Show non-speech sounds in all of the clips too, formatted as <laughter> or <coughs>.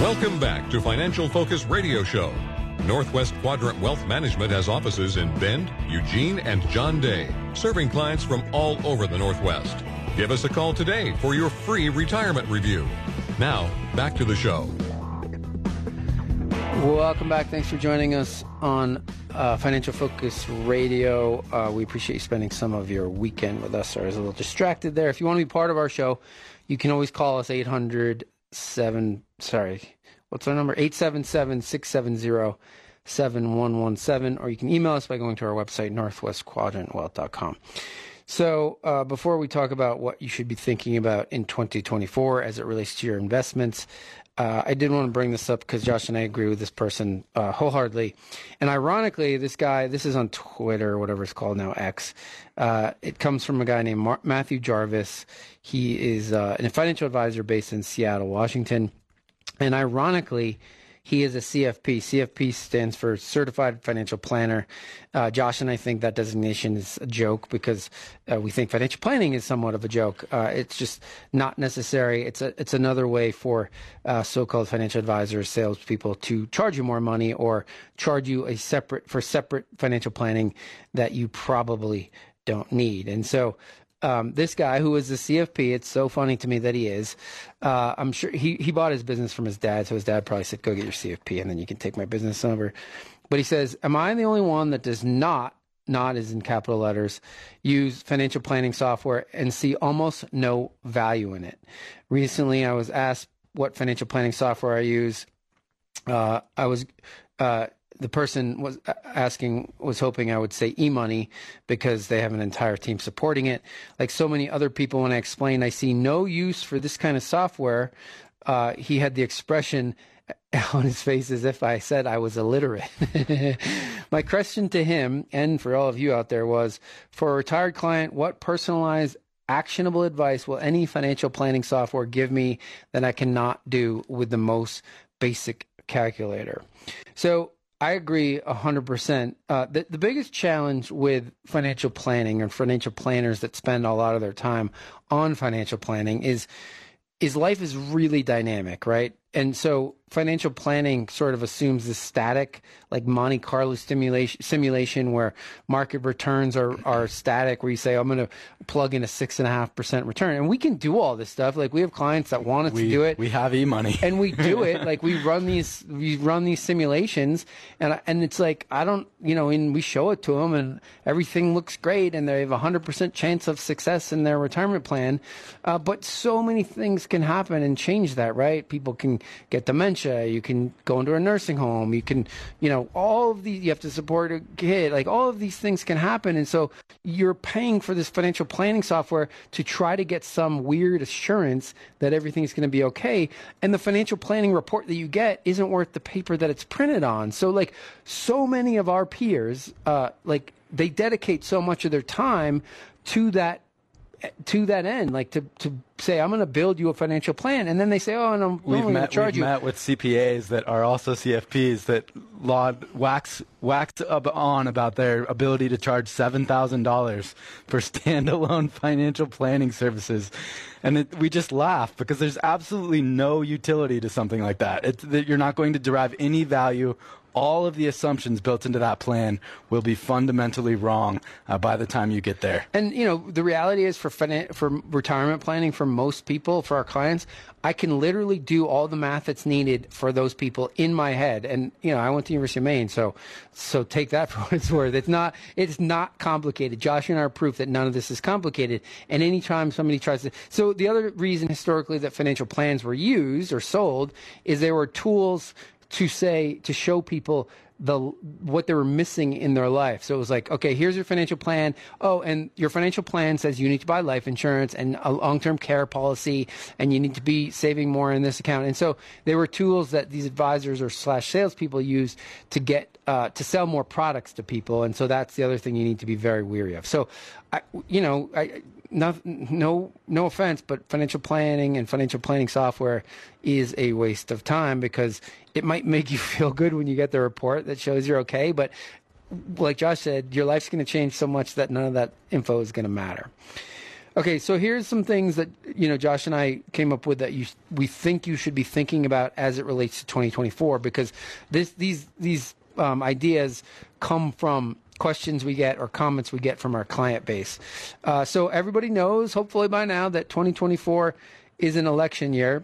Welcome back to Financial Focus Radio Show. Northwest Quadrant Wealth Management has offices in Bend, Eugene, and John Day, serving clients from all over the Northwest. Give us a call today for your free retirement review. Now, back to the show. Welcome back. Thanks for joining us on uh, Financial Focus Radio. Uh, we appreciate you spending some of your weekend with us. I was a little distracted there. If you want to be part of our show, you can always call us 800 7 sorry, what's our number? 877 670 7117, or you can email us by going to our website, northwestquadrantwealth.com. So, uh, before we talk about what you should be thinking about in 2024 as it relates to your investments, uh, I did want to bring this up because Josh and I agree with this person uh, wholeheartedly. And ironically, this guy, this is on Twitter whatever it's called now, X. Uh, it comes from a guy named Mar- Matthew Jarvis. He is uh, a financial advisor based in Seattle, Washington. And ironically, he is a CFP. CFP stands for Certified Financial Planner. Uh, Josh and I think that designation is a joke because uh, we think financial planning is somewhat of a joke. Uh, it's just not necessary. It's a it's another way for uh, so-called financial advisors, salespeople to charge you more money or charge you a separate for separate financial planning that you probably don't need. And so um, this guy who is a CFP, it's so funny to me that he is. Uh, I'm sure he, he bought his business from his dad, so his dad probably said, "Go get your CFP, and then you can take my business over." But he says, "Am I the only one that does not?" Not is in capital letters, use financial planning software and see almost no value in it. Recently, I was asked what financial planning software I use. Uh, I was uh, the person was asking was hoping I would say e-money because they have an entire team supporting it. Like so many other people, when I explained I see no use for this kind of software, uh, he had the expression <laughs> on his face as if I said I was illiterate. <laughs> My question to him and for all of you out there was for a retired client, what personalized actionable advice will any financial planning software give me that I cannot do with the most basic calculator? So I agree 100%. Uh, the, the biggest challenge with financial planning and financial planners that spend a lot of their time on financial planning is is life is really dynamic, right? And so financial planning sort of assumes this static, like Monte Carlo simulation, simulation where market returns are, are static, where you say, I'm going to plug in a six and a half percent return. And we can do all this stuff. Like we have clients that want us we, to do it. We have e-money and we do <laughs> it. like we run these, we run these simulations and, and it's like, I don't, you know, and we show it to them and everything looks great and they have a hundred percent chance of success in their retirement plan. Uh, but so many things can happen and change that, right? People can get dementia. You can go into a nursing home. You can, you know, all of these, you have to support a kid. Like all of these things can happen. And so you're paying for this financial planning software to try to get some weird assurance that everything's going to be okay. And the financial planning report that you get isn't worth the paper that it's printed on. So like so many of our peers, uh, like they dedicate so much of their time to that to that end, like to, to say, I'm going to build you a financial plan. And then they say, oh, and I'm we've met, charge we've you. met with CPAs that are also CFPs that laud, wax, wax up on about their ability to charge $7,000 for <laughs> standalone financial planning services. And it, we just laugh because there's absolutely no utility to something like that. It's, that you're not going to derive any value all of the assumptions built into that plan will be fundamentally wrong uh, by the time you get there. And you know, the reality is for for retirement planning for most people, for our clients, I can literally do all the math that's needed for those people in my head. And you know, I went to University of Maine, so so take that <laughs> for what it's worth. It's not it's not complicated. Josh and I are proof that none of this is complicated. And anytime somebody tries to, so the other reason historically that financial plans were used or sold is they were tools to say to show people the what they were missing in their life. So it was like, okay, here's your financial plan. Oh, and your financial plan says you need to buy life insurance and a long-term care policy, and you need to be saving more in this account. And so they were tools that these advisors or slash salespeople use to get uh, to sell more products to people. And so that's the other thing you need to be very weary of. So, I, you know, I, no, no, no offense, but financial planning and financial planning software is a waste of time because it might make you <laughs> feel good when you get the report that shows you're okay, but like Josh said, your life's going to change so much that none of that info is going to matter. Okay, so here's some things that you know Josh and I came up with that you we think you should be thinking about as it relates to 2024 because this these these um, ideas come from questions we get or comments we get from our client base. Uh, so everybody knows, hopefully by now, that 2024 is an election year.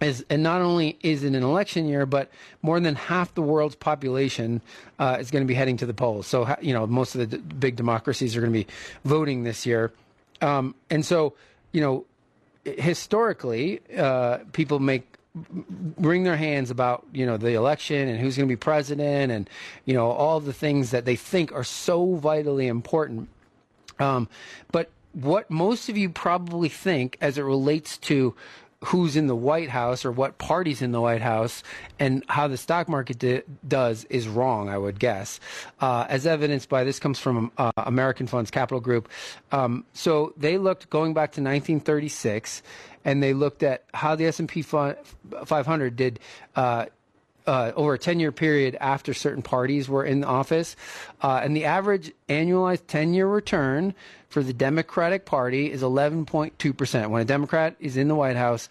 Is, and not only is it an election year, but more than half the world's population uh, is going to be heading to the polls. So, you know, most of the d- big democracies are going to be voting this year. Um, and so, you know, historically, uh, people make wring their hands about you know the election and who's going to be president and you know all the things that they think are so vitally important. Um, but what most of you probably think as it relates to who's in the White House or what party's in the White House and how the stock market di- does is wrong, I would guess, uh, as evidenced by this comes from uh, American Funds Capital Group. Um, so they looked going back to 1936 and they looked at how the S&P 500 did uh, over a 10 year period after certain parties were in office. Uh, and the average annualized 10 year return for the Democratic Party is 11.2%. When a Democrat is in the White House,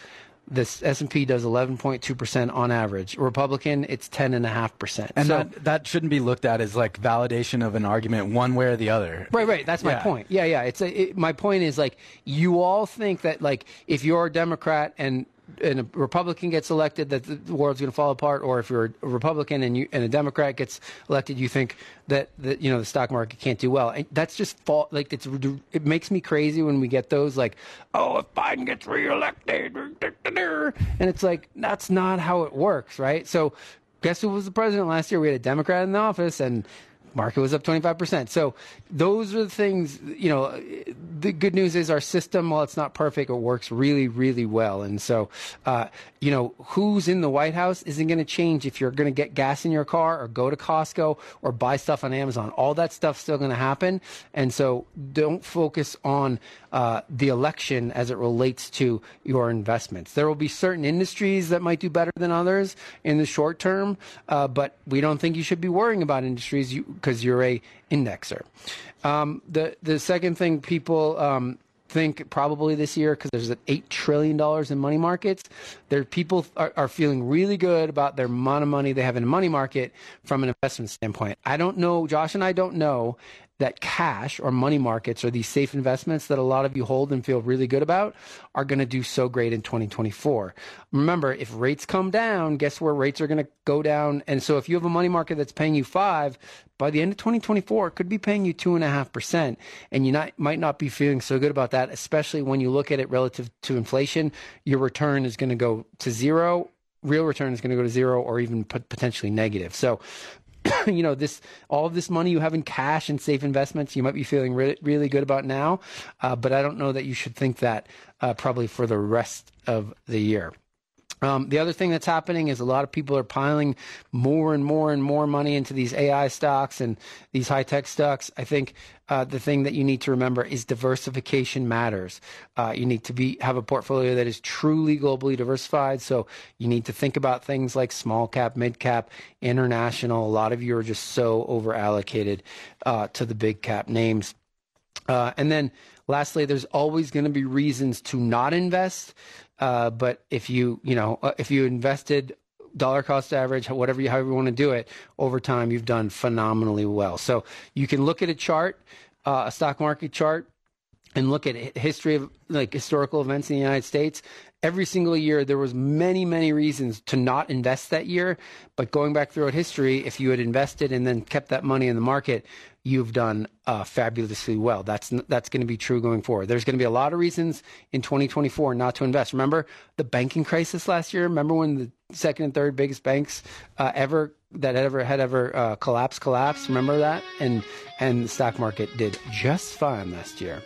the S&P does 11.2% on average. Republican, it's 10.5%. And so, that, that shouldn't be looked at as like validation of an argument one way or the other. Right, right. That's my yeah. point. Yeah, yeah. It's a, it, my point is like you all think that like if you're a Democrat and and a Republican gets elected, that the world's going to fall apart, or if you're a Republican and you and a Democrat gets elected, you think that that you know the stock market can't do well. And that's just. Like it's it makes me crazy when we get those like, oh, if Biden gets reelected, and it's like that's not how it works, right? So guess who was the president last year? We had a Democrat in the office, and market was up 25%. So those are the things, you know, the good news is our system, while it's not perfect, it works really, really well. And so, uh, you know, who's in the White House isn't going to change if you're going to get gas in your car or go to Costco or buy stuff on Amazon. All that stuff's still going to happen. And so don't focus on uh, the election as it relates to your investments. There will be certain industries that might do better than others in the short term, uh, but we don't think you should be worrying about industries because you, are a indexer. Um, the the second thing people um, think probably this year because there's eight trillion dollars in money markets. There people are, are, feeling really good about their amount of money they have in a money market from an investment standpoint. I don't know, Josh and I don't know that cash or money markets or these safe investments that a lot of you hold and feel really good about are going to do so great in 2024. Remember, if rates come down, guess where rates are going to go down? And so if you have a money market that's paying you five, by the end of 2024, it could be paying you two and a half percent. And you not, might not be feeling so good about that, especially when you look at it relative to inflation. Your return is going to go to zero real return is going to go to zero or even potentially negative. So <coughs> you know this all of this money you have in cash and safe investments you might be feeling re- really good about now uh, but i don't know that you should think that uh, probably for the rest of the year um, the other thing that's happening is a lot of people are piling more and more and more money into these AI stocks and these high tech stocks. I think uh, the thing that you need to remember is diversification matters. Uh, you need to be have a portfolio that is truly globally diversified. So you need to think about things like small cap, mid cap, international. A lot of you are just so over allocated uh, to the big cap names. Uh, and then lastly, there's always going to be reasons to not invest. Uh, but if you, you know, uh, if you invested dollar cost average, whatever you, however you want to do it, over time, you've done phenomenally well. So you can look at a chart, uh, a stock market chart, and look at history of like historical events in the United States, every single year there was many many reasons to not invest that year but going back throughout history if you had invested and then kept that money in the market you've done uh, fabulously well that's that's going to be true going forward there's going to be a lot of reasons in 2024 not to invest remember the banking crisis last year remember when the second and third biggest banks uh, ever that had ever had ever uh, collapsed collapsed. Remember that? And and the stock market did just fine last year.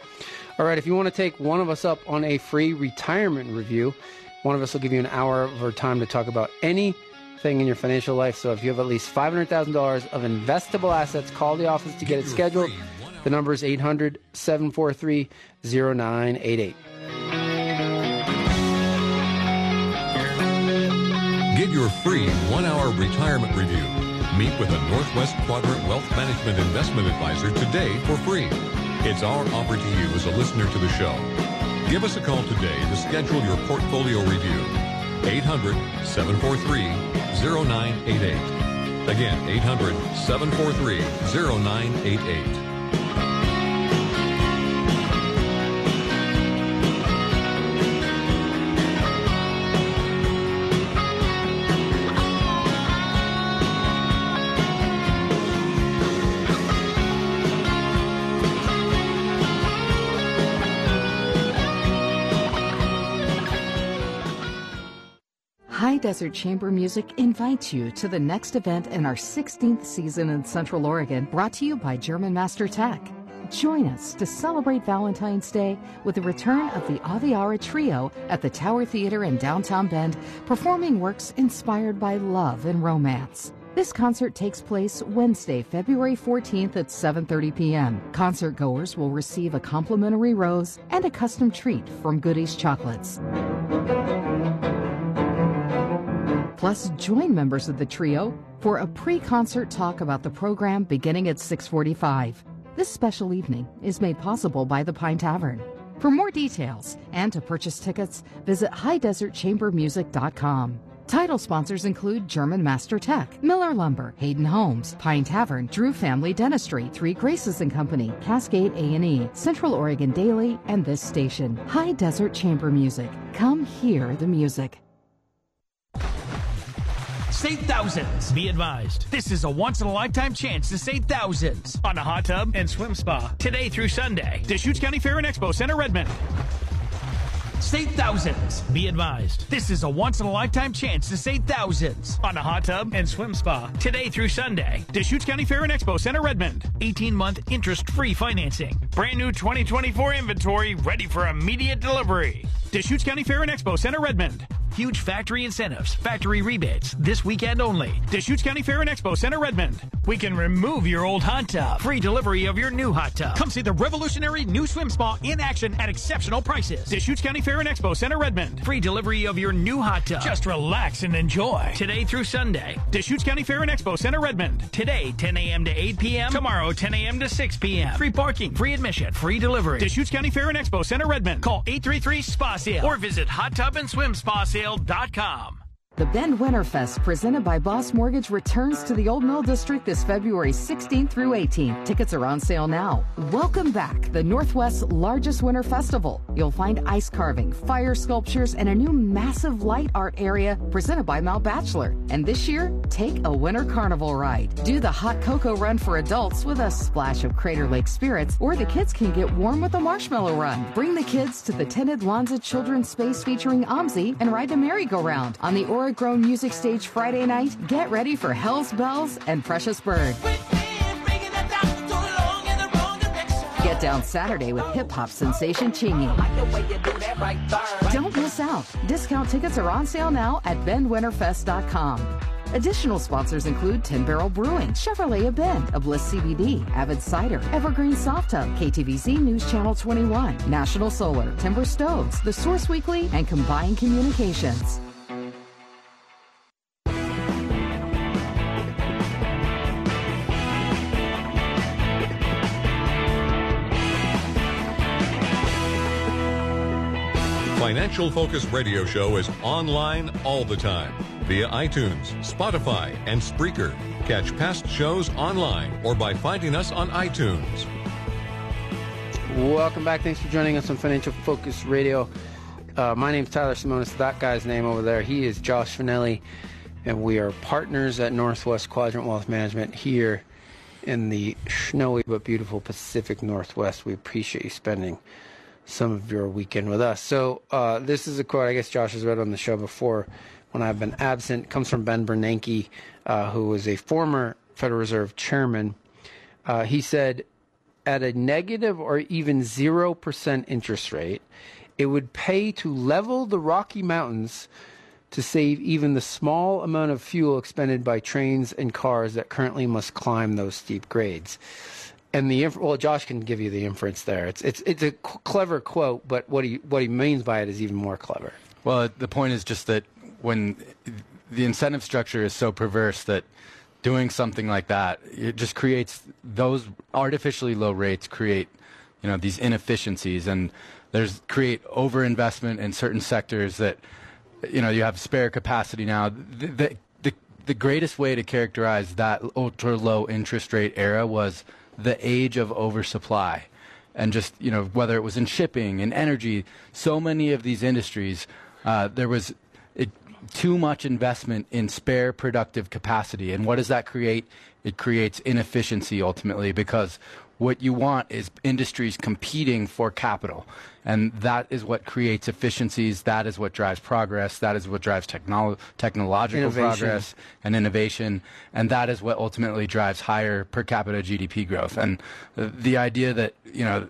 All right, if you want to take one of us up on a free retirement review, one of us will give you an hour of our time to talk about anything in your financial life. So if you have at least $500,000 of investable assets, call the office to get it scheduled. The number is 800 743 0988. Get your free one hour retirement review. Meet with a Northwest Quadrant Wealth Management Investment Advisor today for free. It's our offer to you as a listener to the show. Give us a call today to schedule your portfolio review. 800 743 0988. Again, 800 743 0988. Desert Chamber Music invites you to the next event in our 16th season in Central Oregon, brought to you by German Master Tech. Join us to celebrate Valentine's Day with the return of the Aviara Trio at the Tower Theater in downtown Bend, performing works inspired by love and romance. This concert takes place Wednesday, February 14th at 7:30 p.m. Concert goers will receive a complimentary rose and a custom treat from Goodies Chocolates. Plus, join members of the trio for a pre-concert talk about the program beginning at 6:45. This special evening is made possible by the Pine Tavern. For more details and to purchase tickets, visit highdesertchambermusic.com. Title sponsors include German Master Tech, Miller Lumber, Hayden Homes, Pine Tavern, Drew Family Dentistry, Three Graces and Company, Cascade A&E, Central Oregon Daily, and this station, High Desert Chamber Music. Come hear the music. Save thousands. Be advised, this is a once in a lifetime chance to save thousands on a hot tub and swim spa today through Sunday. Deschutes County Fair and Expo Center, Redmond. Save thousands. Be advised, this is a once in a lifetime chance to save thousands on a hot tub and swim spa today through Sunday. Deschutes County Fair and Expo Center, Redmond. 18 month interest free financing. Brand new 2024 inventory ready for immediate delivery. Deschutes County Fair and Expo Center, Redmond. Huge factory incentives, factory rebates, this weekend only. Deschutes County Fair and Expo Center, Redmond. We can remove your old hot tub. Free delivery of your new hot tub. Come see the revolutionary new swim spa in action at exceptional prices. Deschutes County Fair and Expo Center, Redmond. Free delivery of your new hot tub. Just relax and enjoy. Today through Sunday. Deschutes County Fair and Expo Center, Redmond. Today, 10 a.m. to 8 p.m. Tomorrow, 10 a.m. to 6 p.m. Free parking, free admission, free delivery. Deschutes County Fair and Expo Center, Redmond. Call 833 SPA Sale or visit hottubandSwimSpaSale.com. The Bend Winterfest, presented by Boss Mortgage, returns to the Old Mill District this February 16th through 18th. Tickets are on sale now. Welcome back, the Northwest's largest winter festival. You'll find ice carving, fire sculptures, and a new massive light art area presented by Mount Bachelor. And this year, take a winter carnival ride. Do the hot cocoa run for adults with a splash of Crater Lake spirits, or the kids can get warm with a marshmallow run. Bring the kids to the tinted Lanza Children's Space featuring OMSI and ride the merry-go-round on the Aura Grown Music Stage Friday night. Get ready for Hell's Bells and Precious Bird. Get down Saturday with hip hop sensation Chingy. Don't miss out. Discount tickets are on sale now at bendwinterfest.com. Additional sponsors include Tin Barrel Brewing, Chevrolet of Bend, Bliss CBD, Avid Cider, Evergreen Soft Tub, KTVZ News Channel 21, National Solar, Timber Stoves, The Source Weekly, and Combined Communications. Financial Focus Radio Show is online all the time via iTunes, Spotify, and Spreaker. Catch past shows online or by finding us on iTunes. Welcome back. Thanks for joining us on Financial Focus Radio. Uh, my name's Tyler Simonis. That guy's name over there, he is Josh Finelli, and we are partners at Northwest Quadrant Wealth Management here in the snowy but beautiful Pacific Northwest. We appreciate you spending some of your weekend with us. So uh, this is a quote I guess Josh has read on the show before when I've been absent. It comes from Ben Bernanke, uh, who was a former Federal Reserve chairman. Uh, he said, at a negative or even 0% interest rate, it would pay to level the Rocky Mountains to save even the small amount of fuel expended by trains and cars that currently must climb those steep grades. And the well, Josh can give you the inference there. It's it's it's a clever quote, but what he what he means by it is even more clever. Well, the point is just that when the incentive structure is so perverse that doing something like that it just creates those artificially low rates create you know these inefficiencies and there's create overinvestment in certain sectors that you know you have spare capacity now the, the, the, the greatest way to characterize that ultra low interest rate era was the age of oversupply. And just you know whether it was in shipping and energy so many of these industries uh, there was it, too much investment in spare productive capacity. And what does that create? It creates inefficiency ultimately because what you want is industries competing for capital. And that is what creates efficiencies. That is what drives progress. That is what drives technolo- technological innovation. progress and innovation. And that is what ultimately drives higher per capita GDP growth. And the idea that, you know,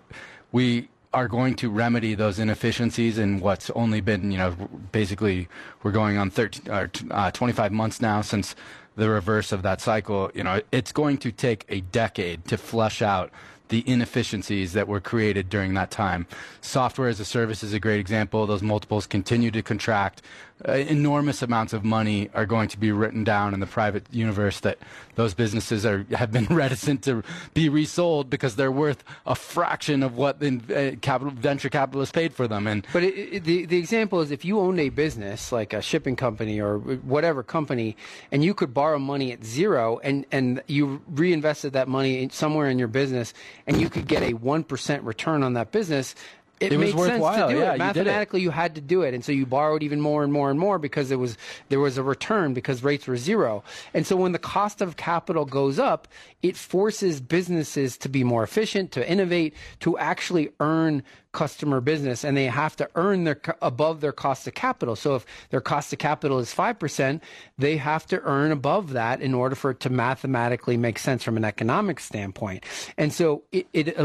we are going to remedy those inefficiencies in what's only been, you know, basically we're going on 13, uh, uh 25 months now since the reverse of that cycle, you know, it's going to take a decade to flush out the inefficiencies that were created during that time. Software as a service is a great example. Those multiples continue to contract. Uh, enormous amounts of money are going to be written down in the private universe that those businesses are have been <laughs> reticent to be resold because they're worth a fraction of what the uh, capital venture capitalists paid for them. And but it, it, the the example is if you owned a business like a shipping company or whatever company, and you could borrow money at zero, and and you reinvested that money somewhere in your business, and you could get a one percent return on that business it, it made sense to do yeah, it. Mathematically, you, you, had to do it, and so you borrowed even more and more and more because there was there was a return because rates were zero. And so when the cost of capital goes up, it forces businesses to be more efficient, to innovate, to actually earn customer business and they have to earn their above their cost of capital. So if their cost of capital is 5%, they have to earn above that in order for it to mathematically make sense from an economic standpoint. And so it, it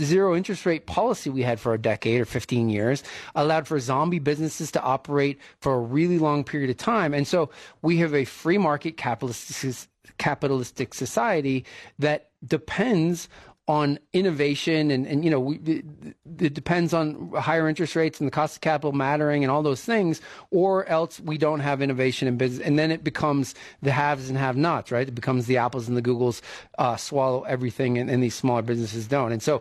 zero interest rate policy we had for a decade or 15 years allowed for zombie businesses to operate for a really long period of time. And so we have a free market capitalist capitalistic society that depends on innovation and, and you know, we, it, it, depends on higher interest rates and the cost of capital mattering and all those things, or else we don't have innovation in business. And then it becomes the haves and have nots, right? It becomes the apples and the Googles uh, swallow everything and, and these smaller businesses don't. And so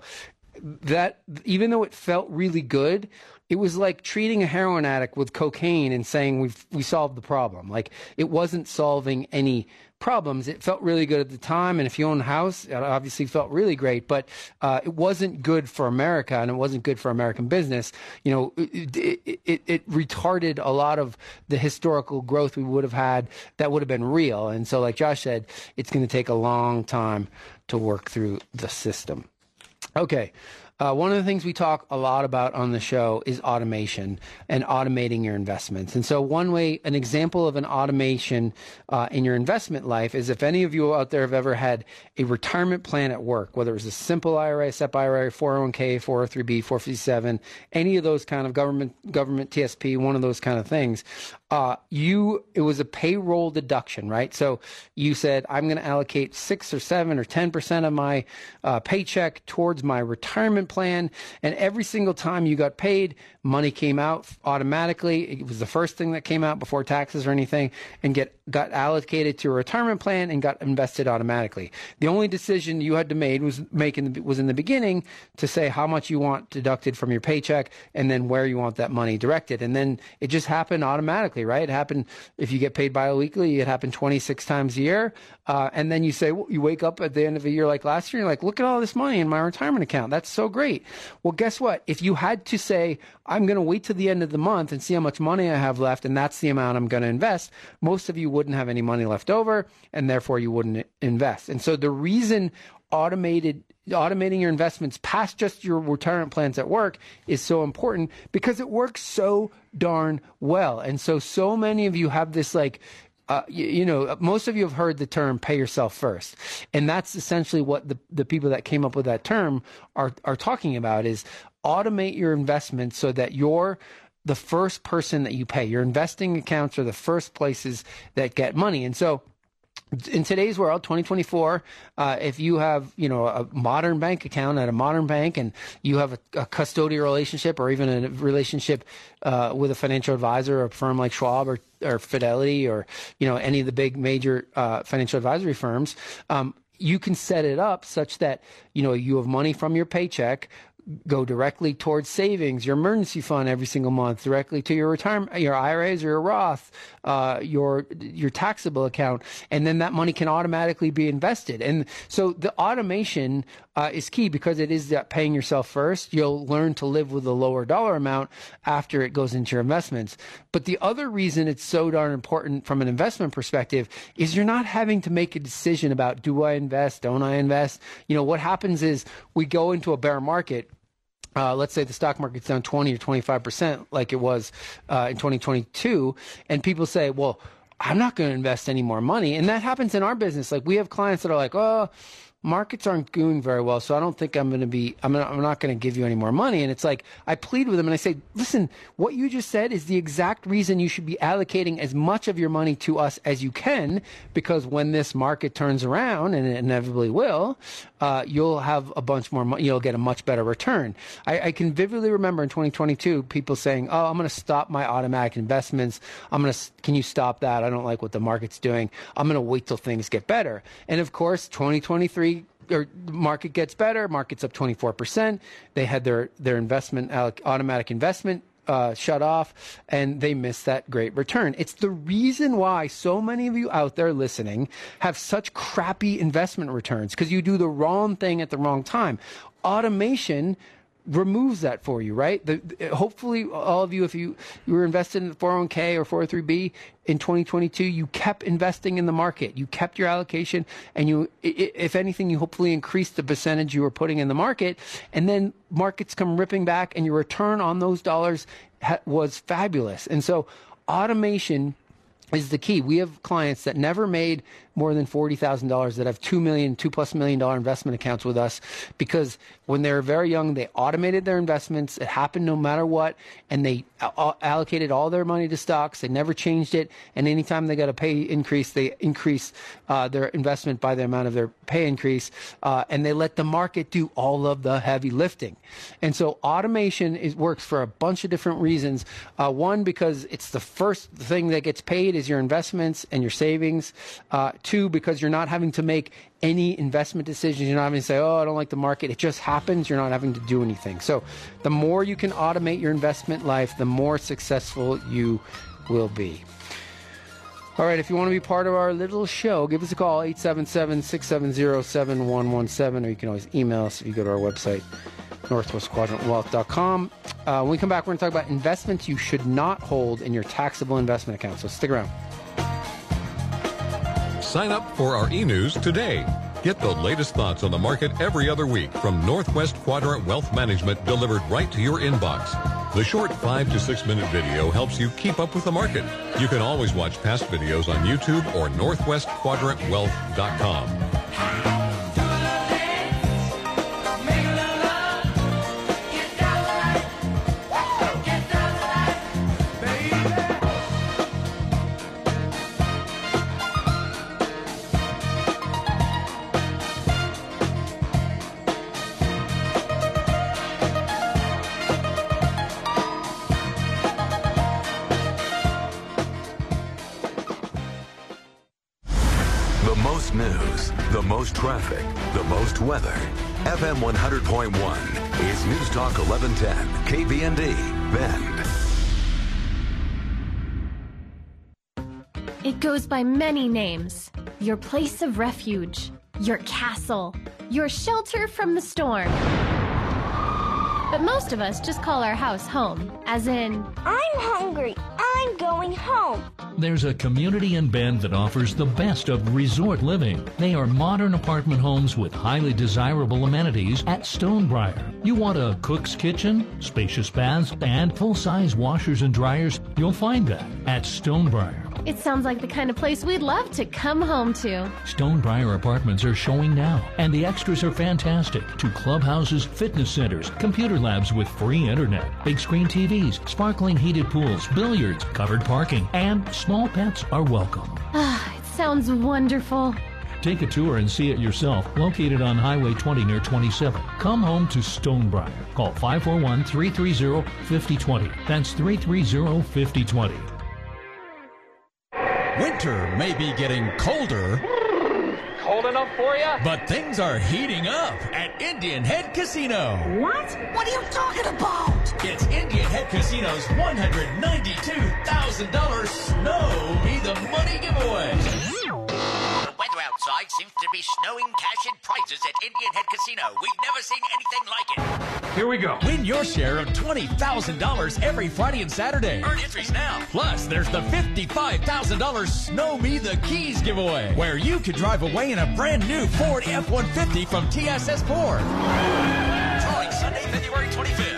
that, even though it felt really good, it was like treating a heroin addict with cocaine and saying we we solved the problem. Like it wasn't solving any problems. It felt really good at the time, and if you own a house, it obviously felt really great. But uh, it wasn't good for America, and it wasn't good for American business. You know, it, it, it, it retarded a lot of the historical growth we would have had that would have been real. And so, like Josh said, it's going to take a long time to work through the system. Okay. Uh, one of the things we talk a lot about on the show is automation and automating your investments. And so, one way, an example of an automation uh, in your investment life is if any of you out there have ever had a retirement plan at work, whether it was a simple IRA, SEP IRA, 401k, 403b, 457, any of those kind of government government TSP, one of those kind of things, uh, you it was a payroll deduction, right? So you said I'm going to allocate six or seven or ten percent of my uh, paycheck towards my retirement plan, and every single time you got paid, money came out automatically. It was the first thing that came out before taxes or anything, and get got allocated to a retirement plan and got invested automatically. The only decision you had to make was making was in the beginning to say how much you want deducted from your paycheck, and then where you want that money directed, and then it just happened automatically exactly right. It happened if you get paid biweekly, it happened 26 times a year. Uh, and then you say, you wake up at the end of a year like last year, you're like, look at all this money in my retirement account. That's so great. Well, guess what? If you had to say, I'm going to wait to the end of the month and see how much money I have left, and that's the amount I'm going to invest, most of you wouldn't have any money left over, and therefore you wouldn't invest. And so the reason automated automating your investments past just your retirement plans at work is so important because it works so darn well. And so, so many of you have this like, uh, you, you, know, most of you have heard the term "pay yourself first. and that's essentially what the the people that came up with that term are are talking about is automate your investments so that you're the first person that you pay. Your investing accounts are the first places that get money, and so in today's world 2024 uh, if you have you know a modern bank account at a modern bank and you have a, a custodial relationship or even a relationship uh, with a financial advisor or a firm like schwab or, or fidelity or you know any of the big major uh, financial advisory firms um, you can set it up such that you know you have money from your paycheck go directly towards savings, your emergency fund every single month, directly to your retirement, your IRAs or your Roth, uh, your your taxable account, and then that money can automatically be invested. And so the automation uh, is key because it is that paying yourself first. You'll learn to live with a lower dollar amount after it goes into your investments. But the other reason it's so darn important from an investment perspective is you're not having to make a decision about do I invest, don't I invest. You know what happens is we go into a bear market uh, let's say the stock market's down 20 or 25 percent, like it was uh, in 2022, and people say, "Well, I'm not going to invest any more money," and that happens in our business. Like we have clients that are like, "Oh." markets aren't doing very well, so I don't think I'm going to be, I'm, gonna, I'm not going to give you any more money. And it's like, I plead with them and I say, listen, what you just said is the exact reason you should be allocating as much of your money to us as you can, because when this market turns around, and it inevitably will, uh, you'll have a bunch more money, you'll get a much better return. I, I can vividly remember in 2022, people saying, oh, I'm going to stop my automatic investments. I'm going to, can you stop that? I don't like what the market's doing. I'm going to wait till things get better. And of course, 2023, or market gets better, market's up 24%. They had their, their investment, automatic investment uh, shut off and they miss that great return. It's the reason why so many of you out there listening have such crappy investment returns because you do the wrong thing at the wrong time. Automation removes that for you, right? The, hopefully, all of you, if you, you were invested in the 401k or 403b in 2022, you kept investing in the market. You kept your allocation, and you, if anything, you hopefully increased the percentage you were putting in the market. And then markets come ripping back, and your return on those dollars ha- was fabulous. And so, automation is the key. We have clients that never made more than $40,000 that have two million, two plus million dollar investment accounts with us because when they were very young, they automated their investments. It happened no matter what. And they allocated all their money to stocks. They never changed it. And anytime they got a pay increase, they increase uh, their investment by the amount of their pay increase. Uh, and they let the market do all of the heavy lifting. And so automation is, works for a bunch of different reasons. Uh, one, because it's the first thing that gets paid is your investments and your savings. Uh, Two, because you're not having to make any investment decisions. You're not having to say, oh, I don't like the market. It just happens. You're not having to do anything. So the more you can automate your investment life, the more successful you will be. All right, if you want to be part of our little show, give us a call, 877 670 7117, or you can always email us if you go to our website, northwestquadrantwealth.com. Uh, when we come back, we're going to talk about investments you should not hold in your taxable investment account. So stick around. Sign up for our e-news today. Get the latest thoughts on the market every other week from Northwest Quadrant Wealth Management delivered right to your inbox. The short five to six minute video helps you keep up with the market. You can always watch past videos on YouTube or northwestquadrantwealth.com. Talk 1110, KBND, Bend. It goes by many names. Your place of refuge, your castle, your shelter from the storm. But most of us just call our house home, as in, I'm hungry. Going home. There's a community in Bend that offers the best of resort living. They are modern apartment homes with highly desirable amenities at Stonebriar. You want a cook's kitchen, spacious baths, and full-size washers and dryers? You'll find that at Stonebriar. It sounds like the kind of place we'd love to come home to. Stonebriar apartments are showing now, and the extras are fantastic. Two clubhouses, fitness centers, computer labs with free internet, big screen TVs, sparkling heated pools, billiards, covered parking, and small pets are welcome. Ah, it sounds wonderful. Take a tour and see it yourself. Located on Highway 20 near 27. Come home to Stonebriar. Call 541 330 5020. That's 330 5020. Winter may be getting colder. Cold enough for you? But things are heating up at Indian Head Casino. What? What are you talking about? It's Indian Head Casino's $192,000 Snow Me the Money giveaway. The weather outside seems to be snowing cash and prizes at Indian Head Casino. We've never seen anything like it. Here we go. Win your share of $20,000 every Friday and Saturday. Earn entries now. Plus, there's the $55,000 Snow Me the Keys giveaway, where you could drive away in a brand new Ford F-150 from TSS Ford. Drawing Sunday, February 25th.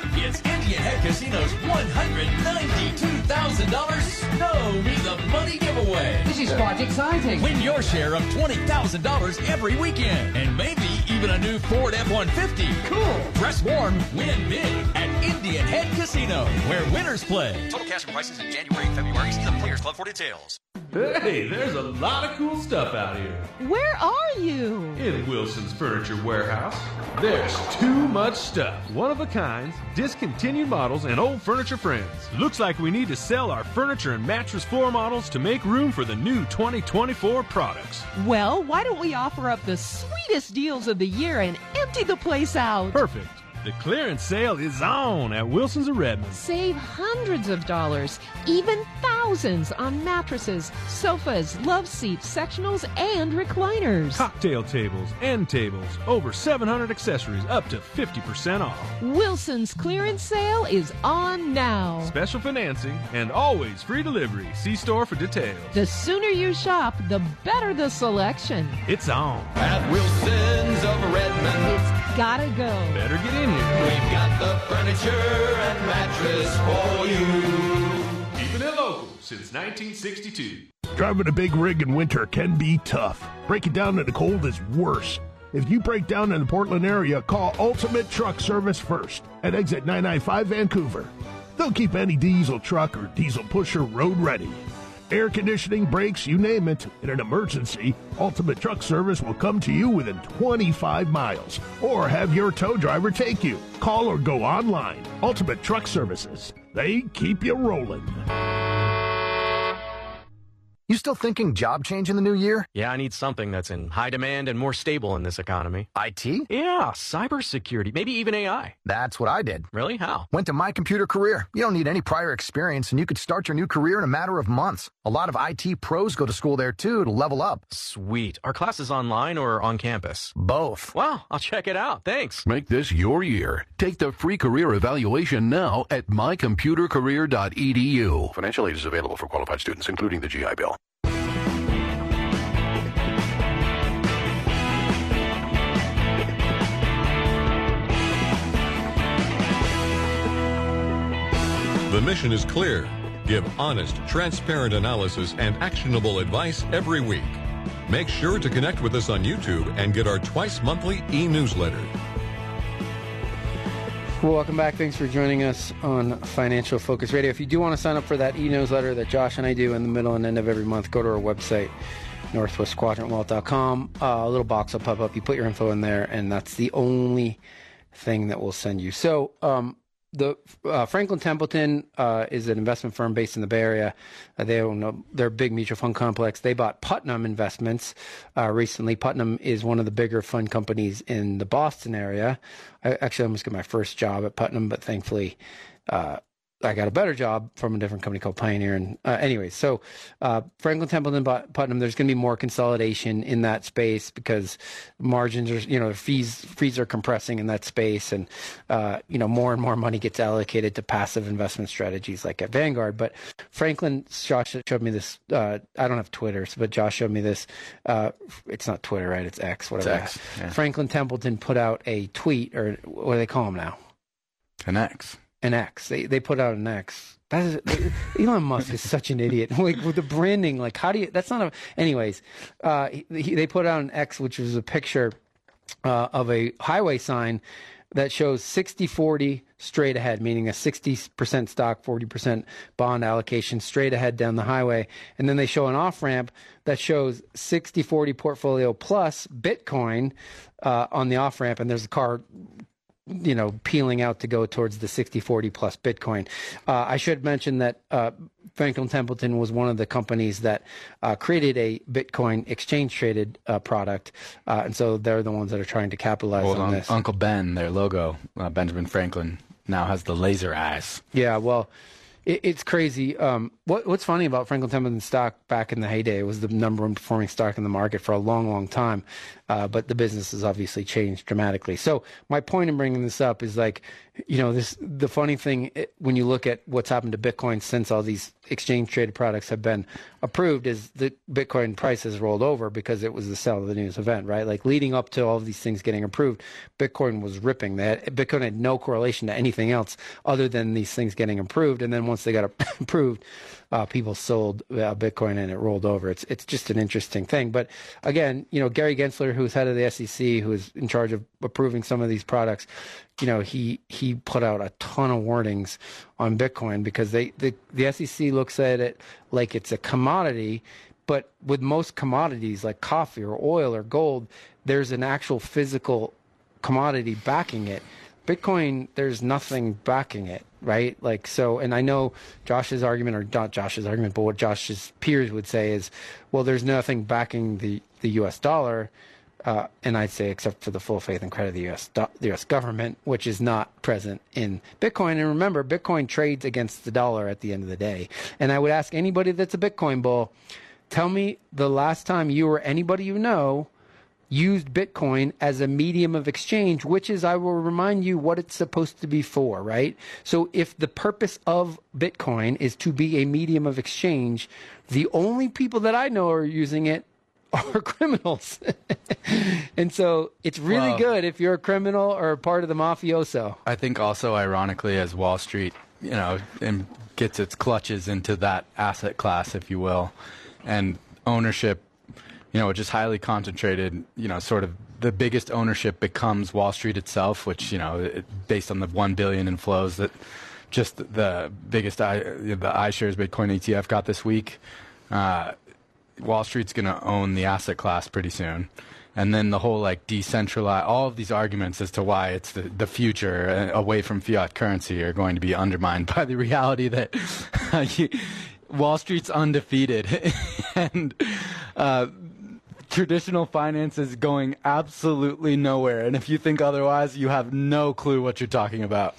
Indian Head Casino's $192,000 Snow Me the Money giveaway. This is quite exciting. Win your share of $20,000 every weekend, and maybe even a new Ford F-150. Cool. Dress warm, win big at Indian Head Casino, where winners play. Total cash and prices in January and February. See the Players Club for details. Hey, there's a lot of cool stuff out here. Where are you? In Wilson's Furniture Warehouse. There's too much stuff. One of a kinds, discontinued models, and old furniture friends. Looks like we need to sell our furniture and mattress floor models to make room for the new 2024 products. Well, why don't we offer up the sweetest deals of the year and empty the place out? Perfect. The clearance sale is on at Wilson's of Redmond. Save hundreds of dollars, even thousands on mattresses, sofas, love seats, sectionals, and recliners. Cocktail tables, end tables, over 700 accessories, up to 50% off. Wilson's clearance sale is on now. Special financing and always free delivery. See store for details. The sooner you shop, the better the selection. It's on. At Wilson's of Redmond. It's gotta go. Better get in here. We've got the furniture and mattress for you. Keeping it local since 1962. Driving a big rig in winter can be tough. Breaking down in the cold is worse. If you break down in the Portland area, call Ultimate Truck Service first at exit 995 Vancouver. They'll keep any diesel truck or diesel pusher road ready. Air conditioning, brakes, you name it. In an emergency, Ultimate Truck Service will come to you within 25 miles or have your tow driver take you. Call or go online. Ultimate Truck Services. They keep you rolling. You still thinking job change in the new year? Yeah, I need something that's in high demand and more stable in this economy. IT? Yeah, cybersecurity, maybe even AI. That's what I did. Really? How? Went to My Computer Career. You don't need any prior experience, and you could start your new career in a matter of months. A lot of IT pros go to school there too to level up. Sweet. Are classes online or on campus? Both. Wow, I'll check it out. Thanks. Make this your year. Take the free career evaluation now at mycomputercareer.edu. Financial aid is available for qualified students, including the GI Bill. The mission is clear. Give honest, transparent analysis and actionable advice every week. Make sure to connect with us on YouTube and get our twice monthly e-newsletter. Welcome back. Thanks for joining us on Financial Focus Radio. If you do want to sign up for that e-newsletter that Josh and I do in the middle and end of every month, go to our website, northwestquadrantwealth.com. Uh, a little box will pop up. You put your info in there, and that's the only thing that we'll send you. So, um, the uh, Franklin Templeton uh, is an investment firm based in the Bay Area. Uh, they own a, their big mutual fund complex. They bought Putnam Investments uh, recently. Putnam is one of the bigger fund companies in the Boston area. I actually almost got my first job at Putnam, but thankfully uh, I got a better job from a different company called Pioneer. And uh, anyways, so uh, Franklin Templeton Putnam, there's going to be more consolidation in that space because margins are, you know, fees fees are compressing in that space, and uh, you know more and more money gets allocated to passive investment strategies like at Vanguard. But Franklin, Josh showed me this. Uh, I don't have Twitter, but Josh showed me this. Uh, it's not Twitter, right? It's X, whatever. It's X, yeah. Franklin Templeton put out a tweet, or what do they call them now? An X an X. They they put out an X. That is, Elon Musk is such an idiot. <laughs> Like with the branding, like how do you? That's not a. Anyways, uh, he, they put out an X, which was a picture uh, of a highway sign that shows 60-40 straight ahead, meaning a 60% stock, 40% bond allocation straight ahead down the highway. And then they show an off ramp that shows 60-40 portfolio plus Bitcoin uh, on the off ramp, and there's a car you know, peeling out to go towards the 60-40 plus Bitcoin. Uh, I should mention that uh, Franklin Templeton was one of the companies that uh, created a Bitcoin exchange traded uh, product, uh, and so they're the ones that are trying to capitalize well, on this. Uncle Ben, their logo, uh, Benjamin Franklin, now has the laser eyes. Yeah, well it, it's crazy. Um, what, what's funny about Franklin Templeton stock back in the heyday was the number one performing stock in the market for a long, long time. Uh, but the business has obviously changed dramatically. So my point in bringing this up is like, you know, this the funny thing when you look at what's happened to Bitcoin since all these exchange traded products have been approved is the Bitcoin price has rolled over because it was the sell of the news event, right? Like leading up to all of these things getting approved, Bitcoin was ripping. That Bitcoin had no correlation to anything else other than these things getting approved. And then once they got <laughs> approved, uh, people sold uh, Bitcoin and it rolled over. It's it's just an interesting thing. But again, you know, Gary Gensler, who's head of the SEC, who is in charge of approving some of these products, you know, he he put out a ton of warnings on Bitcoin because they the, the SEC looks at it like it's a commodity. But with most commodities like coffee or oil or gold, there's an actual physical commodity backing it. Bitcoin, there's nothing backing it, right? Like, so, and I know Josh's argument, or not Josh's argument, but what Josh's peers would say is, well, there's nothing backing the, the US dollar. Uh, and I'd say, except for the full faith and credit of the US, the US government, which is not present in Bitcoin. And remember, Bitcoin trades against the dollar at the end of the day. And I would ask anybody that's a Bitcoin bull, tell me the last time you or anybody you know used Bitcoin as a medium of exchange, which is, I will remind you, what it's supposed to be for, right? So if the purpose of Bitcoin is to be a medium of exchange, the only people that I know are using it <laughs> are criminals. <laughs> and so it's really well, good if you're a criminal or a part of the mafioso. I think also, ironically, as Wall Street, you know, gets its clutches into that asset class, if you will, and ownership you know, which is highly concentrated, you know, sort of the biggest ownership becomes Wall Street itself, which, you know, it, based on the 1 billion in flows that just the biggest I, the iShares Bitcoin ETF got this week, uh, Wall Street's going to own the asset class pretty soon. And then the whole like decentralized, all of these arguments as to why it's the, the future uh, away from fiat currency are going to be undermined <laughs> by the reality that <laughs> Wall Street's undefeated. <laughs> and uh, traditional finance is going absolutely nowhere. And if you think otherwise, you have no clue what you're talking about.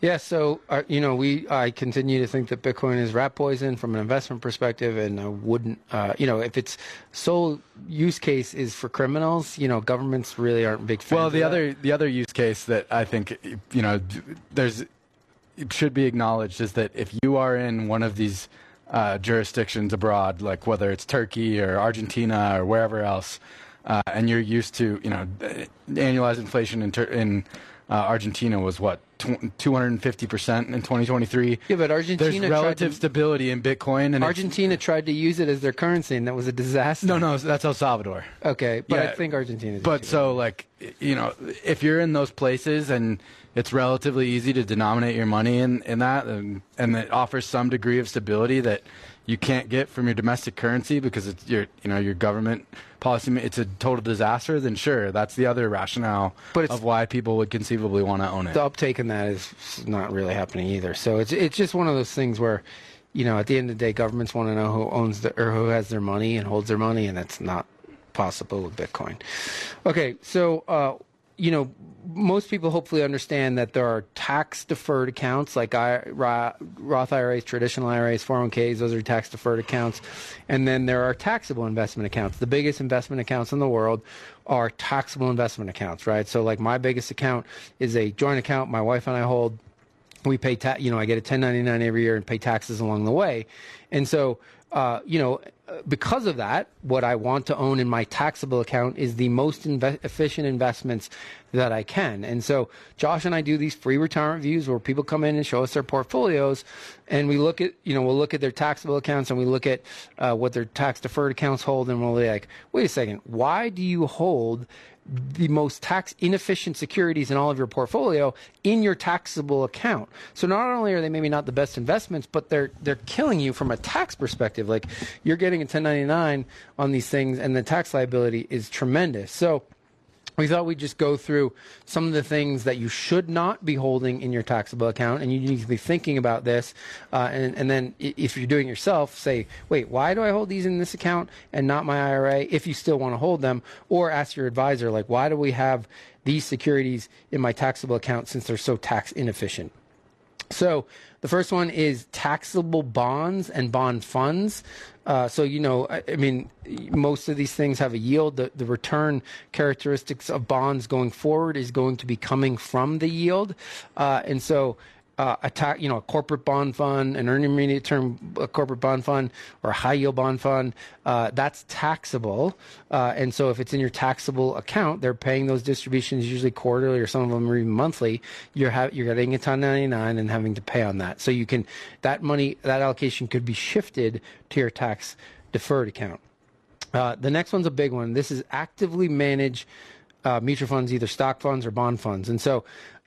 Yeah, so uh, you know, we I continue to think that Bitcoin is rat poison from an investment perspective, and I wouldn't, uh, you know, if its sole use case is for criminals, you know, governments really aren't big fans. Well, the other the other use case that I think you know there's should be acknowledged is that if you are in one of these uh, jurisdictions abroad, like whether it's Turkey or Argentina or wherever else, uh, and you're used to, you know, annualized inflation in, in uh, Argentina was what 250 percent in 2023. Yeah, but Argentina there's relative to, stability in Bitcoin, and Argentina tried to use it as their currency, and that was a disaster. No, no, that's El Salvador. Okay, but yeah, I think Argentina. But so, like, you know, if you're in those places and it's relatively easy to denominate your money in, in that, and, and it offers some degree of stability that you can't get from your domestic currency because it's your you know your government policy. It's a total disaster. Then sure, that's the other rationale but of why people would conceivably want to own it. The uptake in that is not really happening either. So it's it's just one of those things where. You know, at the end of the day, governments want to know who owns the or who has their money and holds their money, and that's not possible with Bitcoin. Okay, so uh, you know, most people hopefully understand that there are tax deferred accounts like I, Roth IRAs, traditional IRAs, 401ks, those are tax deferred accounts. And then there are taxable investment accounts. The biggest investment accounts in the world are taxable investment accounts, right? So, like my biggest account is a joint account my wife and I hold. We pay, ta- you know, I get a 1099 every year and pay taxes along the way. And so, uh, you know, because of that, what I want to own in my taxable account is the most inve- efficient investments that I can. And so Josh and I do these free retirement views where people come in and show us their portfolios, and we look at, you know, we'll look at their taxable accounts and we look at uh, what their tax deferred accounts hold, and we'll be like, wait a second, why do you hold the most tax inefficient securities in all of your portfolio in your taxable account. So not only are they maybe not the best investments, but they're they're killing you from a tax perspective. Like you're getting a 1099 on these things, and the tax liability is tremendous. So we thought we'd just go through some of the things that you should not be holding in your taxable account, and you need to be thinking about this. Uh, and, and then, if you're doing yourself, say, wait, why do I hold these in this account and not my IRA? If you still want to hold them, or ask your advisor, like, why do we have these securities in my taxable account since they're so tax inefficient? So, the first one is taxable bonds and bond funds. Uh, so you know, I, I, mean, most of these things have a yield. The, the return characteristics of bonds going forward is going to be coming from the yield, uh, and so uh, a you know a corporate bond fund, an intermediate term corporate bond fund, or a high yield bond fund, uh, that's taxable. Uh, and so if it's in your taxable account, they're paying those distributions usually quarterly, or some of them are even monthly. You're ha- you're getting a 1099 and having to pay on that. So you can that money that allocation could be shifted to your tax deferred account. Uh, the next one's a big one. This is actively managed uh, mutual funds, either stock funds or bond funds. And so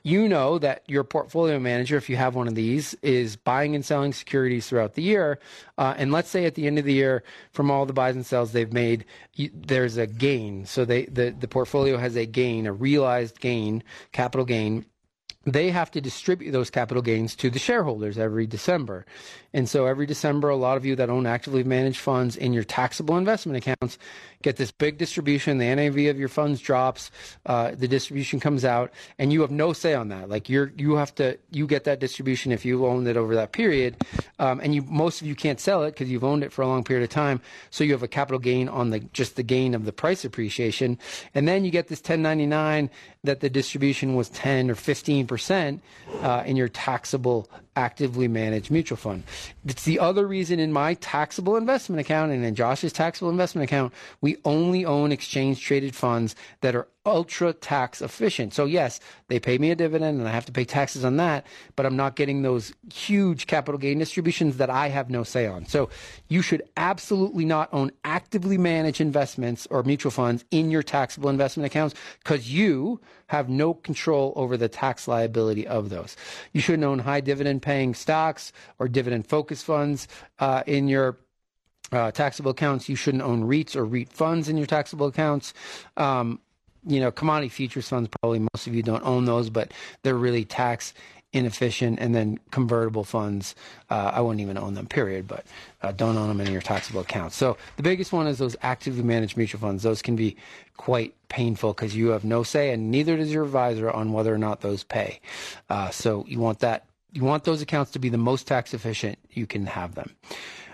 you know that your portfolio manager, if you have one of these, is buying and selling securities throughout the year. Uh, and let's say at the end of the year, from all the buys and sells they've made, you, there's a gain. So they, the, the portfolio has a gain, a realized gain, capital gain they have to distribute those capital gains to the shareholders every December. And so every December, a lot of you that own actively managed funds in your taxable investment accounts get this big distribution. The NAV of your funds drops, uh, the distribution comes out, and you have no say on that. Like you're, you have to, you get that distribution if you owned it over that period, um, and you most of you can't sell it because you've owned it for a long period of time. So you have a capital gain on the just the gain of the price appreciation, and then you get this 1099 that the distribution was 10 or 15 percent uh, in your taxable actively managed mutual fund. It's the other reason in my taxable investment account and in Josh's taxable investment account, we only own exchange traded funds that are ultra tax efficient. So yes, they pay me a dividend and I have to pay taxes on that, but I'm not getting those huge capital gain distributions that I have no say on. So you should absolutely not own actively managed investments or mutual funds in your taxable investment accounts because you have no control over the tax liability of those. You shouldn't own high dividend paying stocks or dividend focused funds uh, in your uh, taxable accounts. You shouldn't own REITs or REIT funds in your taxable accounts. Um, you know, commodity futures funds, probably most of you don't own those, but they're really tax inefficient. And then convertible funds, uh, I wouldn't even own them, period, but uh, don't own them in your taxable accounts. So the biggest one is those actively managed mutual funds. Those can be quite painful because you have no say, and neither does your advisor on whether or not those pay. Uh, so you want that. You want those accounts to be the most tax efficient you can have them.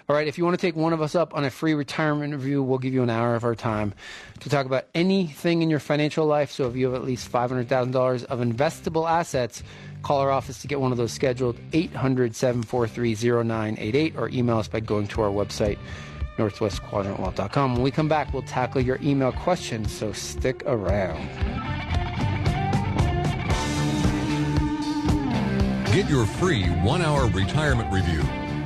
All right, if you want to take one of us up on a free retirement review, we'll give you an hour of our time to talk about anything in your financial life. So if you have at least $500,000 of investable assets, call our office to get one of those scheduled 800 743 0988 or email us by going to our website northwestquadrantwealth.com. When we come back, we'll tackle your email questions, so stick around. Get your free one hour retirement review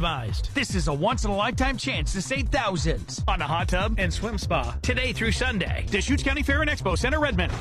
Advised, this is a once in a lifetime chance to save thousands on a hot tub and swim spa today through Sunday. Deschutes County Fair and Expo Center, Redmond.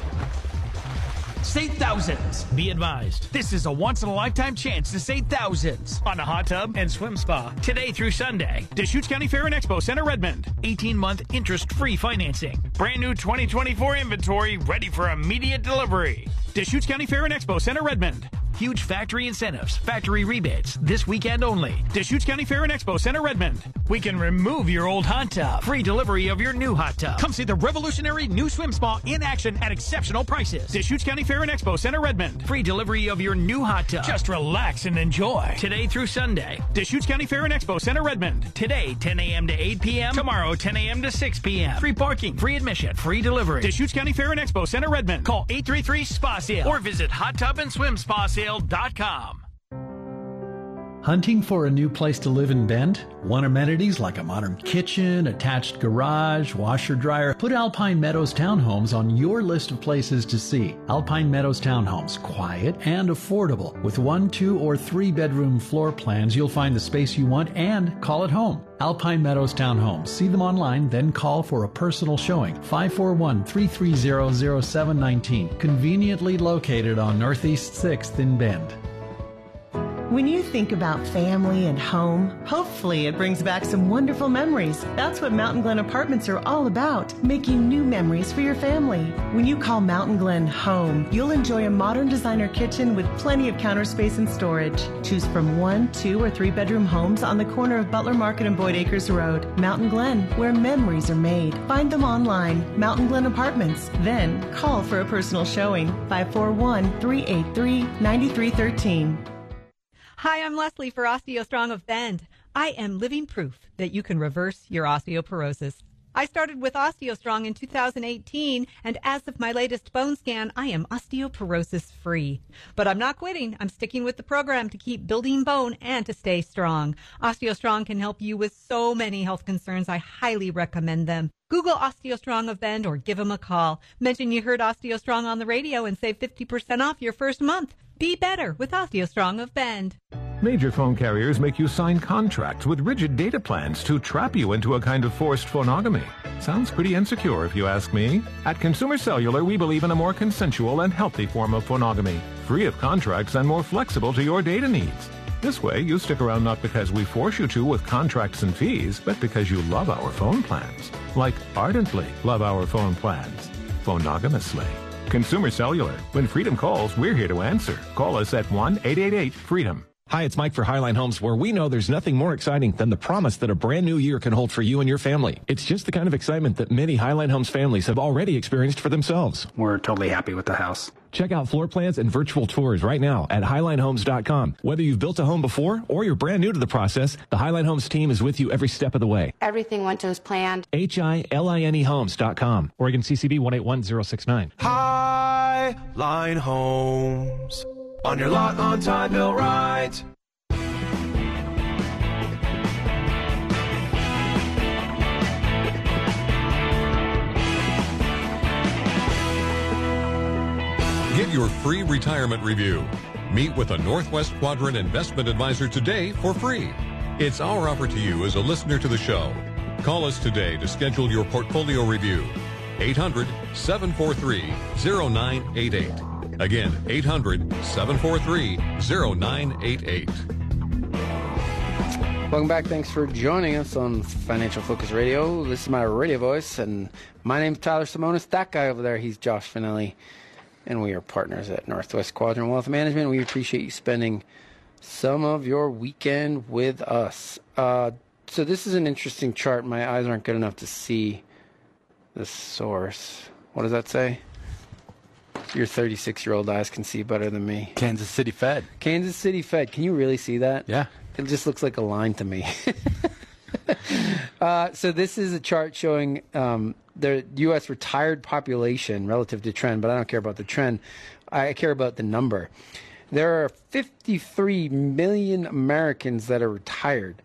Save thousands. Be advised, this is a once in a lifetime chance to save thousands on a hot tub and swim spa today through Sunday. Deschutes County Fair and Expo Center, Redmond. 18 month interest free financing. Brand new 2024 inventory ready for immediate delivery. Deschutes County Fair and Expo Center, Redmond. Huge factory incentives, factory rebates this weekend only. Deschutes County Fair and Expo Center, Redmond. We can remove your old hot tub. Free delivery of your new hot tub. Come see the revolutionary new swim spa in action at exceptional prices. Deschutes County Fair and Expo Center, Redmond. Free delivery of your new hot tub. Just relax and enjoy. Today through Sunday. Deschutes County Fair and Expo Center, Redmond. Today, 10 a.m. to 8 p.m. Tomorrow, 10 a.m. to 6 p.m. Free parking, free admission, free delivery. Deschutes County Fair and Expo Center, Redmond. Call 833 SPA Sale or visit hottubandSwimSpaSale.com. Hunting for a new place to live in Bend? Want amenities like a modern kitchen, attached garage, washer dryer? Put Alpine Meadows Townhomes on your list of places to see. Alpine Meadows Townhomes, quiet and affordable. With one, two, or three bedroom floor plans, you'll find the space you want and call it home. Alpine Meadows Townhomes. See them online, then call for a personal showing. 541 330 0719. Conveniently located on Northeast 6th in Bend. When you think about family and home, hopefully it brings back some wonderful memories. That's what Mountain Glen Apartments are all about, making new memories for your family. When you call Mountain Glen home, you'll enjoy a modern designer kitchen with plenty of counter space and storage. Choose from one, two, or three bedroom homes on the corner of Butler Market and Boyd Acres Road. Mountain Glen, where memories are made. Find them online, Mountain Glen Apartments. Then call for a personal showing, 541 383 9313. Hi, I'm Leslie for OsteoStrong of Bend. I am living proof that you can reverse your osteoporosis. I started with OsteoStrong in 2018, and as of my latest bone scan, I am osteoporosis free. But I'm not quitting. I'm sticking with the program to keep building bone and to stay strong. OsteoStrong can help you with so many health concerns. I highly recommend them. Google OsteoStrong of Bend or give them a call. Mention you heard OsteoStrong on the radio and save 50% off your first month. Be better with OsteoStrong of Bend. Major phone carriers make you sign contracts with rigid data plans to trap you into a kind of forced phonogamy. Sounds pretty insecure if you ask me. At Consumer Cellular, we believe in a more consensual and healthy form of phonogamy, free of contracts and more flexible to your data needs. This way, you stick around not because we force you to with contracts and fees, but because you love our phone plans. Like ardently love our phone plans. Phonogamously. Consumer Cellular. When freedom calls, we're here to answer. Call us at 1 888 freedom. Hi, it's Mike for Highline Homes, where we know there's nothing more exciting than the promise that a brand new year can hold for you and your family. It's just the kind of excitement that many Highline Homes families have already experienced for themselves. We're totally happy with the house. Check out floor plans and virtual tours right now at HighlineHomes.com. Whether you've built a home before or you're brand new to the process, the Highline Homes team is with you every step of the way. Everything went as planned. H-I-L-I-N-E Homes.com. Oregon CCB 181069. Highline Homes. On your lot, on time, built right. Get your free retirement review. Meet with a Northwest Quadrant investment advisor today for free. It's our offer to you as a listener to the show. Call us today to schedule your portfolio review. 800 743 0988. Again, 800 743 0988. Welcome back. Thanks for joining us on Financial Focus Radio. This is my radio voice, and my name's Tyler Simonis. That guy over there, he's Josh Finelli, and we are partners at Northwest Quadrant Wealth Management. We appreciate you spending some of your weekend with us. Uh, so this is an interesting chart. My eyes aren't good enough to see the source. What does that say? Your 36 year old eyes can see better than me. Kansas City Fed. Kansas City Fed. Can you really see that? Yeah. It just looks like a line to me. <laughs> uh, so this is a chart showing um, the U.S. retired population relative to trend, but I don't care about the trend. I care about the number. There are 53 million Americans that are retired.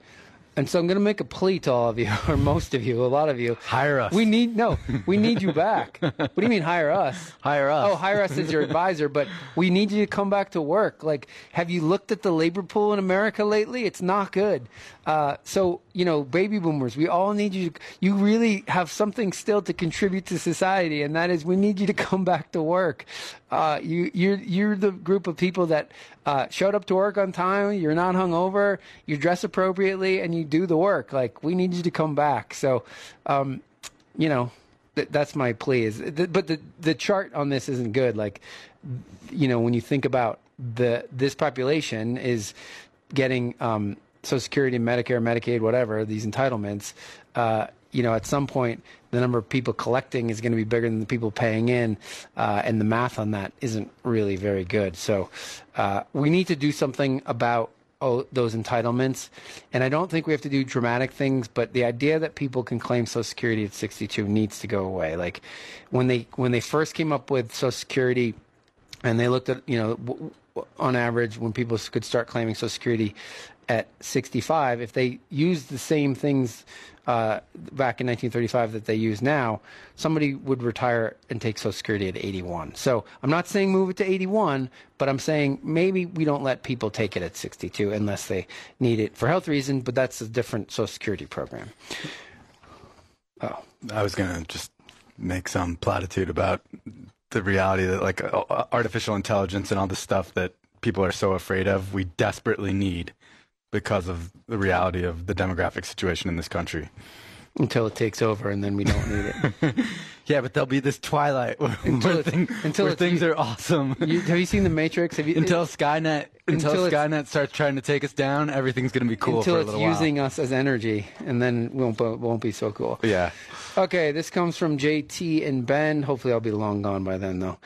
And so I'm going to make a plea to all of you, <laughs> or most of you, a lot of you. Hire us. We need no. We need you back. <laughs> what do you mean hire us? Hire us. Oh, hire us as your advisor, but we need you to come back to work. Like, have you looked at the labor pool in America lately? It's not good. Uh, so you know, baby boomers, we all need you. To, you really have something still to contribute to society, and that is we need you to <laughs> come back to work. Uh, you, you're you're the group of people that uh, showed up to work on time. You're not hungover. You dress appropriately, and you do the work. Like we need you to come back. So, um, you know, th- that's my plea. Is th- but the the chart on this isn't good. Like, you know, when you think about the this population is getting um, Social Security, Medicare, Medicaid, whatever these entitlements. Uh, you know, at some point, the number of people collecting is going to be bigger than the people paying in, uh, and the math on that isn't really very good. So, uh, we need to do something about oh, those entitlements. And I don't think we have to do dramatic things, but the idea that people can claim Social Security at 62 needs to go away. Like when they when they first came up with Social Security, and they looked at you know. On average, when people could start claiming Social Security at 65, if they used the same things uh, back in 1935 that they use now, somebody would retire and take Social Security at 81. So I'm not saying move it to 81, but I'm saying maybe we don't let people take it at 62 unless they need it for health reasons, but that's a different Social Security program. Oh. I was going to just make some platitude about the reality that like uh, artificial intelligence and all the stuff that people are so afraid of, we desperately need because of the reality of the demographic situation in this country. Until it takes over, and then we don't need it. <laughs> yeah, but there'll be this twilight where, Until where, thing- until where things are awesome. <laughs> You, have you seen The Matrix? Have you, until Skynet, until, until Skynet starts trying to take us down, everything's going to be cool until for a it's little while. using us as energy, and then won't won't be so cool. Yeah. Okay, this comes from JT and Ben. Hopefully, I'll be long gone by then, though.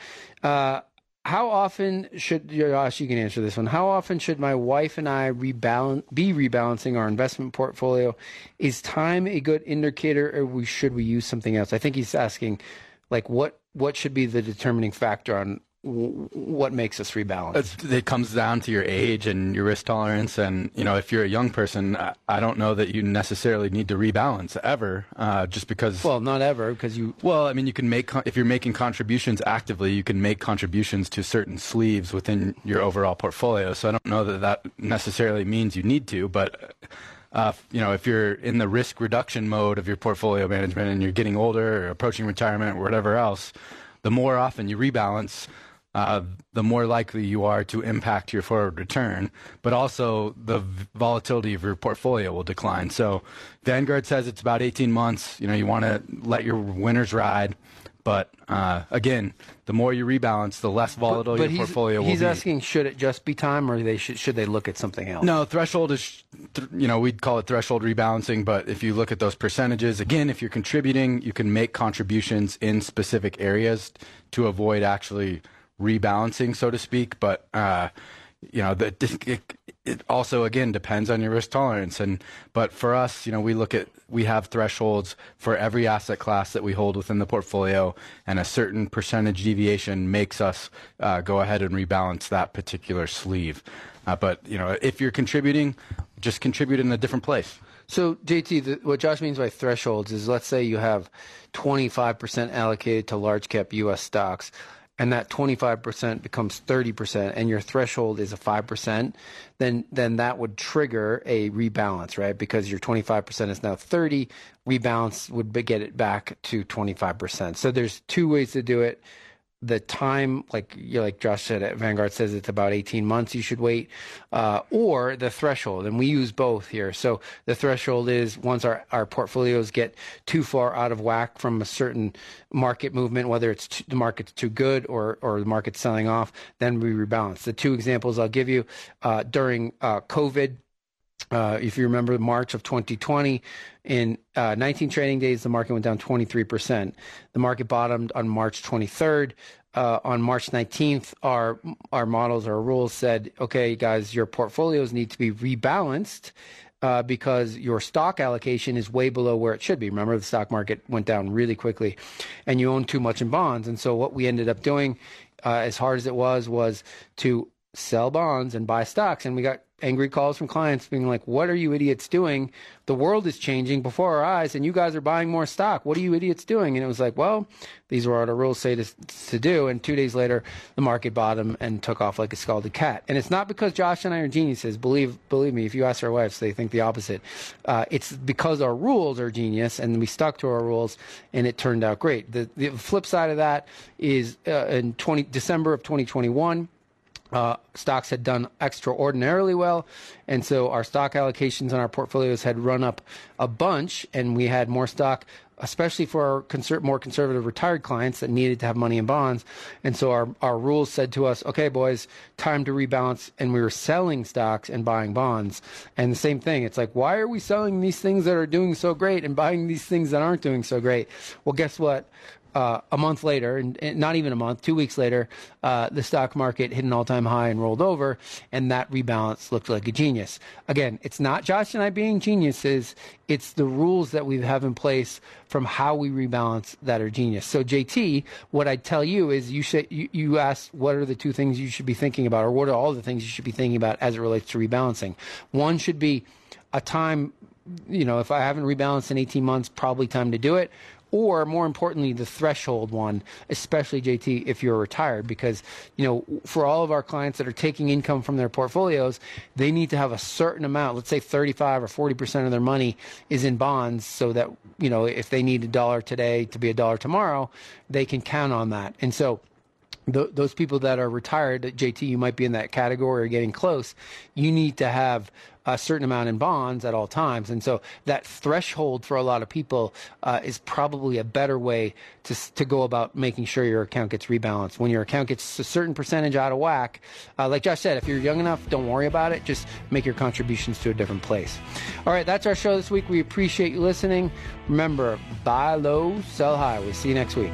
Uh, how often should Josh? You can answer this one. How often should my wife and I rebalance, be rebalancing our investment portfolio? Is time a good indicator, or we, should we use something else? I think he's asking, like, what what should be the determining factor on what makes us rebalance? It comes down to your age and your risk tolerance, and you know if you're a young person, I, don't know that you necessarily need to rebalance ever, uh, just because. Well, not ever, because you. Well, I mean, you can make if you're making contributions actively, you can make contributions to certain sleeves within your overall portfolio. So I don't know that that necessarily means you need to, but. Uh, you know, if you're in the risk reduction mode of your portfolio management and you're getting older or approaching retirement or whatever else, the more often you rebalance, uh, the more likely you are to impact your forward return, but also the volatility of your portfolio will decline. So Vanguard says it's about 18 months. You know, you want to let your winners ride. But uh, again, the more you rebalance, the less volatile your portfolio will he's be. He's asking, should it just be time, or they should should they look at something else? No, threshold is, th- you know, we'd call it threshold rebalancing. But if you look at those percentages, again, if you're contributing, you can make contributions in specific areas to avoid actually rebalancing, so to speak. But, uh, you know, the, it, it also, again, depends on your risk tolerance. And, but for us, you know, we look at, we have thresholds for every asset class that we hold within the portfolio, and a certain percentage deviation makes us uh, go ahead and rebalance that particular sleeve. Uh, but you know, if you're contributing, just contribute in a different place. So, JT, the, what Josh means by thresholds is let's say you have 25% allocated to large cap U.S. stocks, and that 25% becomes 30%, and your threshold is a 5%, then, then that would trigger a rebalance, right? Because your 25% is now 30, rebalance would get it back to 25%. So there's two ways to do it the time, like you like Josh said, at Vanguard says it's about 18 months you should wait, uh, or the threshold, and we use both here. So the threshold is once our, our portfolios get too far out of whack from a certain market movement, whether it's the market's too good or or the market's selling off, then we rebalance. The two examples I'll give you uh, during uh, COVID. Uh, if you remember March of 2020, in uh, 19 trading days, the market went down 23%. The market bottomed on March 23rd. Uh, on March 19th, our our models, our rules said, okay, guys, your portfolios need to be rebalanced uh, because your stock allocation is way below where it should be. Remember, the stock market went down really quickly, and you own too much in bonds. And so, what we ended up doing, uh, as hard as it was, was to sell bonds and buy stocks. And we got angry calls from clients being like, What are you idiots doing? The world is changing before our eyes, and you guys are buying more stock. What are you idiots doing? And it was like, Well, these are what our rules say to, to do. And two days later, the market bottomed and took off like a scalded cat. And it's not because Josh and I are geniuses. Believe believe me, if you ask our wives, they think the opposite. Uh, it's because our rules are genius, and we stuck to our rules, and it turned out great. The, the flip side of that is uh, in 20, December of 2021 uh, stocks had done extraordinarily well, and so our stock allocations on our portfolios had run up a bunch, and we had more stock, especially for our conser- more conservative retired clients that needed to have money in bonds. And so our our rules said to us, "Okay, boys, time to rebalance." And we were selling stocks and buying bonds. And the same thing, it's like, why are we selling these things that are doing so great and buying these things that aren't doing so great? Well, guess what? Uh, a month later, and, and, not even a month, two weeks later, uh, the stock market hit an all-time high and rolled over, and that rebalance looked like a genius. Again, it's not Josh and I being geniuses; it's the rules that we have in place from how we rebalance that are genius. So, JT, what I'd tell you is, you should you, you what are the two things you should be thinking about, or what are all the things you should be thinking about as it relates to rebalancing. One should be a time you know, if I haven't rebalanced in 18 months, probably time to do it or more importantly, the threshold one, especially JT if you're retired, because you know for all of our clients that are taking income from their portfolios, they need to have a certain amount. Let's say 35 or 40 percent of their money is in bonds, so that you know if they need a dollar today to be a dollar tomorrow, they can count on that. And so those people that are retired, JT, you might be in that category or getting close. You need to have a certain amount in bonds at all times. And so that threshold for a lot of people uh, is probably a better way to, to go about making sure your account gets rebalanced. When your account gets a certain percentage out of whack, uh, like Josh said, if you're young enough, don't worry about it. Just make your contributions to a different place. All right, that's our show this week. We appreciate you listening. Remember, buy low, sell high. We'll see you next week.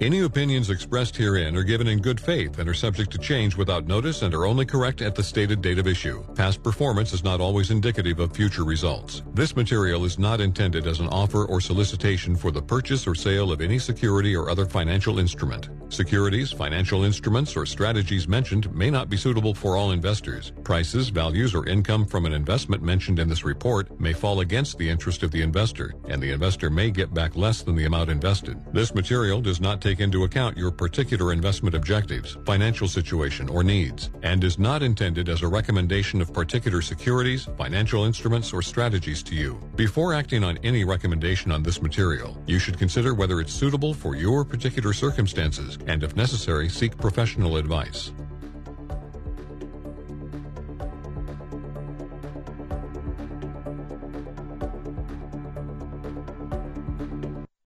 Any opinions expressed herein are given in good faith and are subject to change without notice and are only correct at the stated date of issue. Past performance is not always indicative of future results. This material is not intended as an offer or solicitation for the purchase or sale of any security or other financial instrument. Securities, financial instruments, or strategies mentioned may not be suitable for all investors. Prices, values, or income from an investment mentioned in this report may fall against the interest of the investor, and the investor may get back less than the amount invested. This material does not take take into account your particular investment objectives, financial situation, or needs, and is not intended as a recommendation of particular securities, financial instruments, or strategies to you. Before acting on any recommendation on this material, you should consider whether it's suitable for your particular circumstances and, if necessary, seek professional advice.